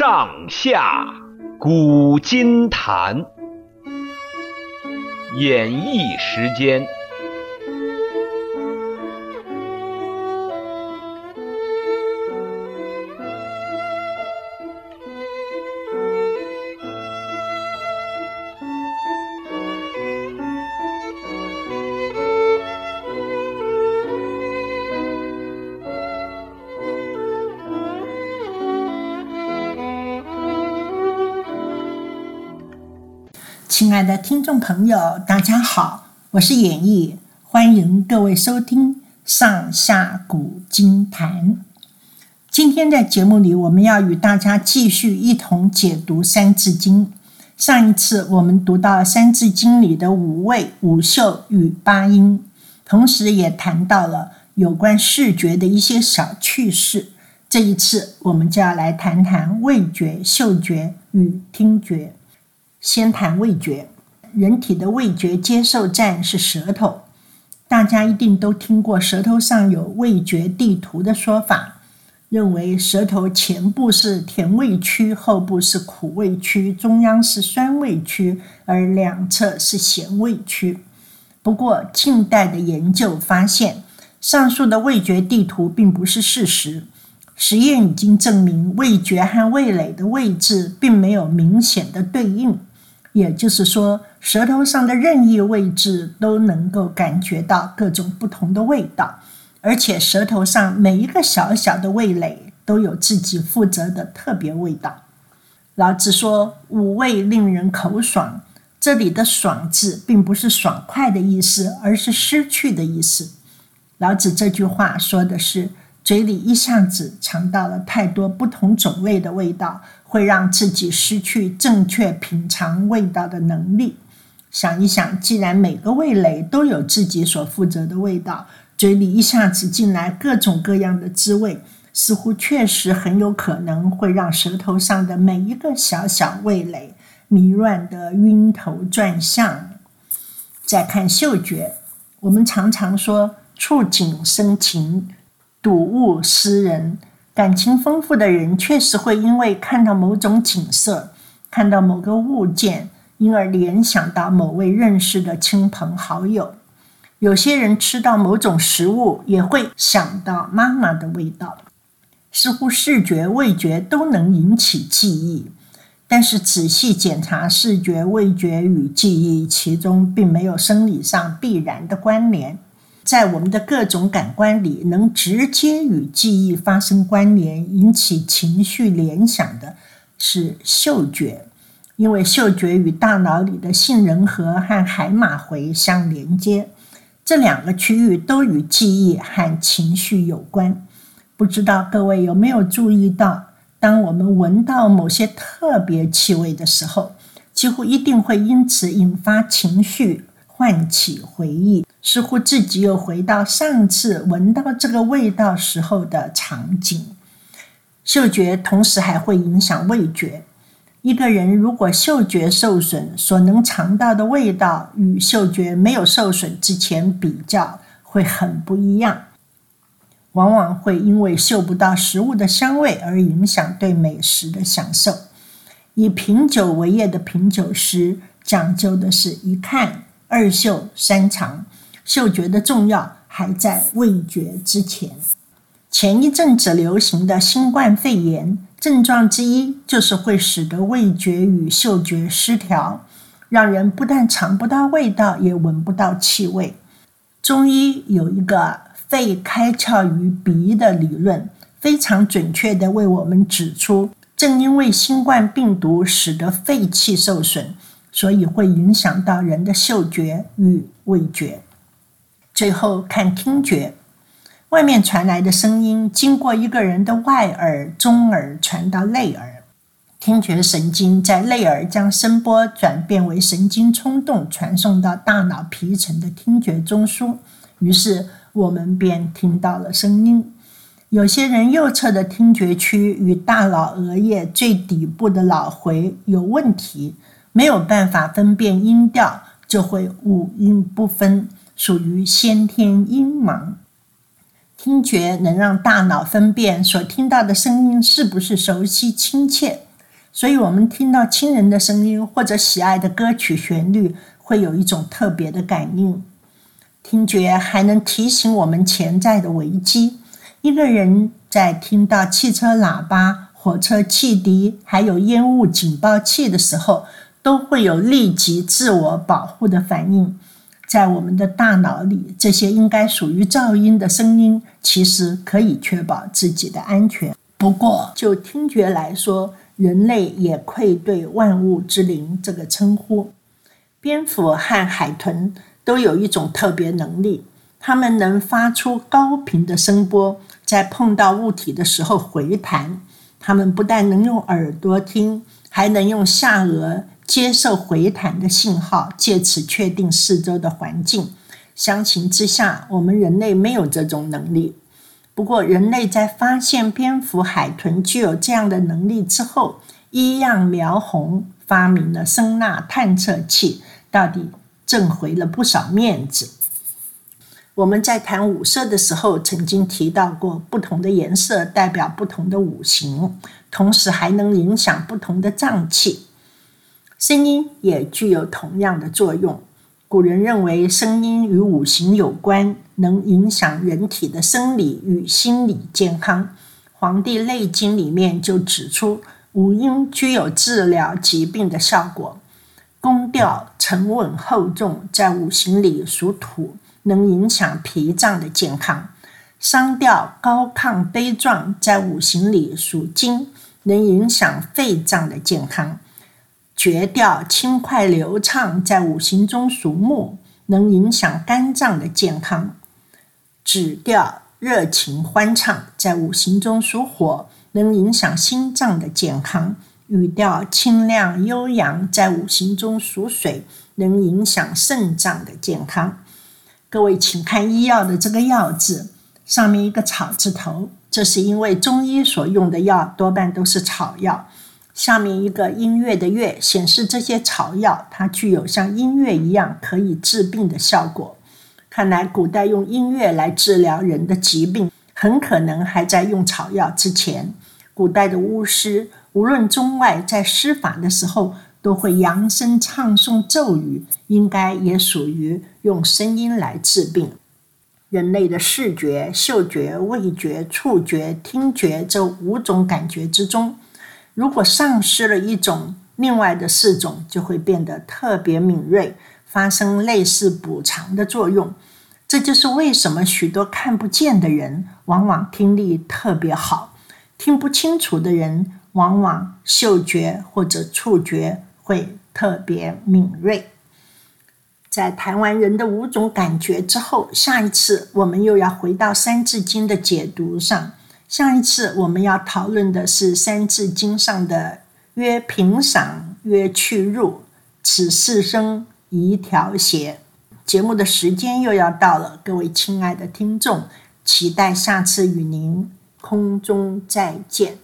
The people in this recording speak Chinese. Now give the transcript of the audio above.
上下古今谈，演绎时间。亲爱的听众朋友，大家好，我是演绎，欢迎各位收听《上下古今谈》。今天在节目里，我们要与大家继续一同解读《三字经》。上一次我们读到《三字经》里的五味、五嗅与八音，同时也谈到了有关视觉的一些小趣事。这一次，我们就要来谈谈味觉、嗅觉与听觉。先谈味觉，人体的味觉接受站是舌头。大家一定都听过舌头上有味觉地图的说法，认为舌头前部是甜味区，后部是苦味区，中央是酸味区，而两侧是咸味区。不过，近代的研究发现，上述的味觉地图并不是事实。实验已经证明，味觉和味蕾的位置并没有明显的对应。也就是说，舌头上的任意位置都能够感觉到各种不同的味道，而且舌头上每一个小小的味蕾都有自己负责的特别味道。老子说：“五味令人口爽。”这里的“爽”字并不是爽快的意思，而是失去的意思。老子这句话说的是，嘴里一下子尝到了太多不同种类的味道。会让自己失去正确品尝味道的能力。想一想，既然每个味蕾都有自己所负责的味道，嘴里一下子进来各种各样的滋味，似乎确实很有可能会让舌头上的每一个小小味蕾迷乱得晕头转向。再看嗅觉，我们常常说“触景生情，睹物思人”。感情丰富的人确实会因为看到某种景色，看到某个物件，因而联想到某位认识的亲朋好友。有些人吃到某种食物，也会想到妈妈的味道。似乎视觉、味觉都能引起记忆，但是仔细检查视觉、味觉与记忆，其中并没有生理上必然的关联。在我们的各种感官里，能直接与记忆发生关联、引起情绪联想的是嗅觉，因为嗅觉与大脑里的杏仁核和海马回相连接，这两个区域都与记忆和情绪有关。不知道各位有没有注意到，当我们闻到某些特别气味的时候，几乎一定会因此引发情绪。唤起回忆，似乎自己又回到上次闻到这个味道时候的场景。嗅觉同时还会影响味觉。一个人如果嗅觉受损，所能尝到的味道与嗅觉没有受损之前比较会很不一样，往往会因为嗅不到食物的香味而影响对美食的享受。以品酒为业的品酒师讲究的是一看。二嗅三尝，嗅觉的重要还在味觉之前。前一阵子流行的新冠肺炎症状之一，就是会使得味觉与嗅觉失调，让人不但尝不到味道，也闻不到气味。中医有一个肺开窍于鼻的理论，非常准确地为我们指出，正因为新冠病毒使得肺气受损。所以会影响到人的嗅觉与味觉。最后看听觉，外面传来的声音经过一个人的外耳、中耳传到内耳，听觉神经在内耳将声波转变为神经冲动，传送到大脑皮层的听觉中枢，于是我们便听到了声音。有些人右侧的听觉区与大脑额叶最底部的脑回有问题。没有办法分辨音调，就会五音不分，属于先天音盲。听觉能让大脑分辨所听到的声音是不是熟悉亲切，所以我们听到亲人的声音或者喜爱的歌曲旋律，会有一种特别的感应。听觉还能提醒我们潜在的危机。一个人在听到汽车喇叭、火车汽笛，还有烟雾警报器的时候，都会有立即自我保护的反应。在我们的大脑里，这些应该属于噪音的声音，其实可以确保自己的安全。不过，就听觉来说，人类也愧对“万物之灵”这个称呼。蝙蝠和海豚都有一种特别能力，它们能发出高频的声波，在碰到物体的时候回弹。它们不但能用耳朵听，还能用下颚。接受回弹的信号，借此确定四周的环境。相形之下，我们人类没有这种能力。不过，人类在发现蝙蝠、海豚具有这样的能力之后，依样苗红发明了声呐探测器，到底挣回了不少面子。我们在谈五色的时候，曾经提到过，不同的颜色代表不同的五行，同时还能影响不同的脏器。声音也具有同样的作用。古人认为声音与五行有关，能影响人体的生理与心理健康。《黄帝内经》里面就指出，五音具有治疗疾病的效果。宫调沉稳厚重，在五行里属土，能影响脾脏的健康；商调高亢悲壮，在五行里属金，能影响肺脏的健康。绝调轻快流畅，在五行中属木，能影响肝脏的健康；指调热情欢畅，在五行中属火，能影响心脏的健康；语调清亮悠扬，在五行中属水，能影响肾脏的健康。各位，请看医药的这个“药”字，上面一个草字头，这是因为中医所用的药多半都是草药。下面一个音乐的“乐”显示这些草药它具有像音乐一样可以治病的效果。看来古代用音乐来治疗人的疾病，很可能还在用草药之前。古代的巫师无论中外，在施法的时候都会扬声唱诵咒语，应该也属于用声音来治病。人类的视觉、嗅觉、味觉、触觉、听觉这五种感觉之中。如果丧失了一种，另外的四种就会变得特别敏锐，发生类似补偿的作用。这就是为什么许多看不见的人往往听力特别好，听不清楚的人往往嗅觉或者触觉会特别敏锐。在谈完人的五种感觉之后，下一次我们又要回到《三字经》的解读上。上一次我们要讨论的是《三字经》上的“曰平赏，曰去入，此四声宜调谐”。节目的时间又要到了，各位亲爱的听众，期待下次与您空中再见。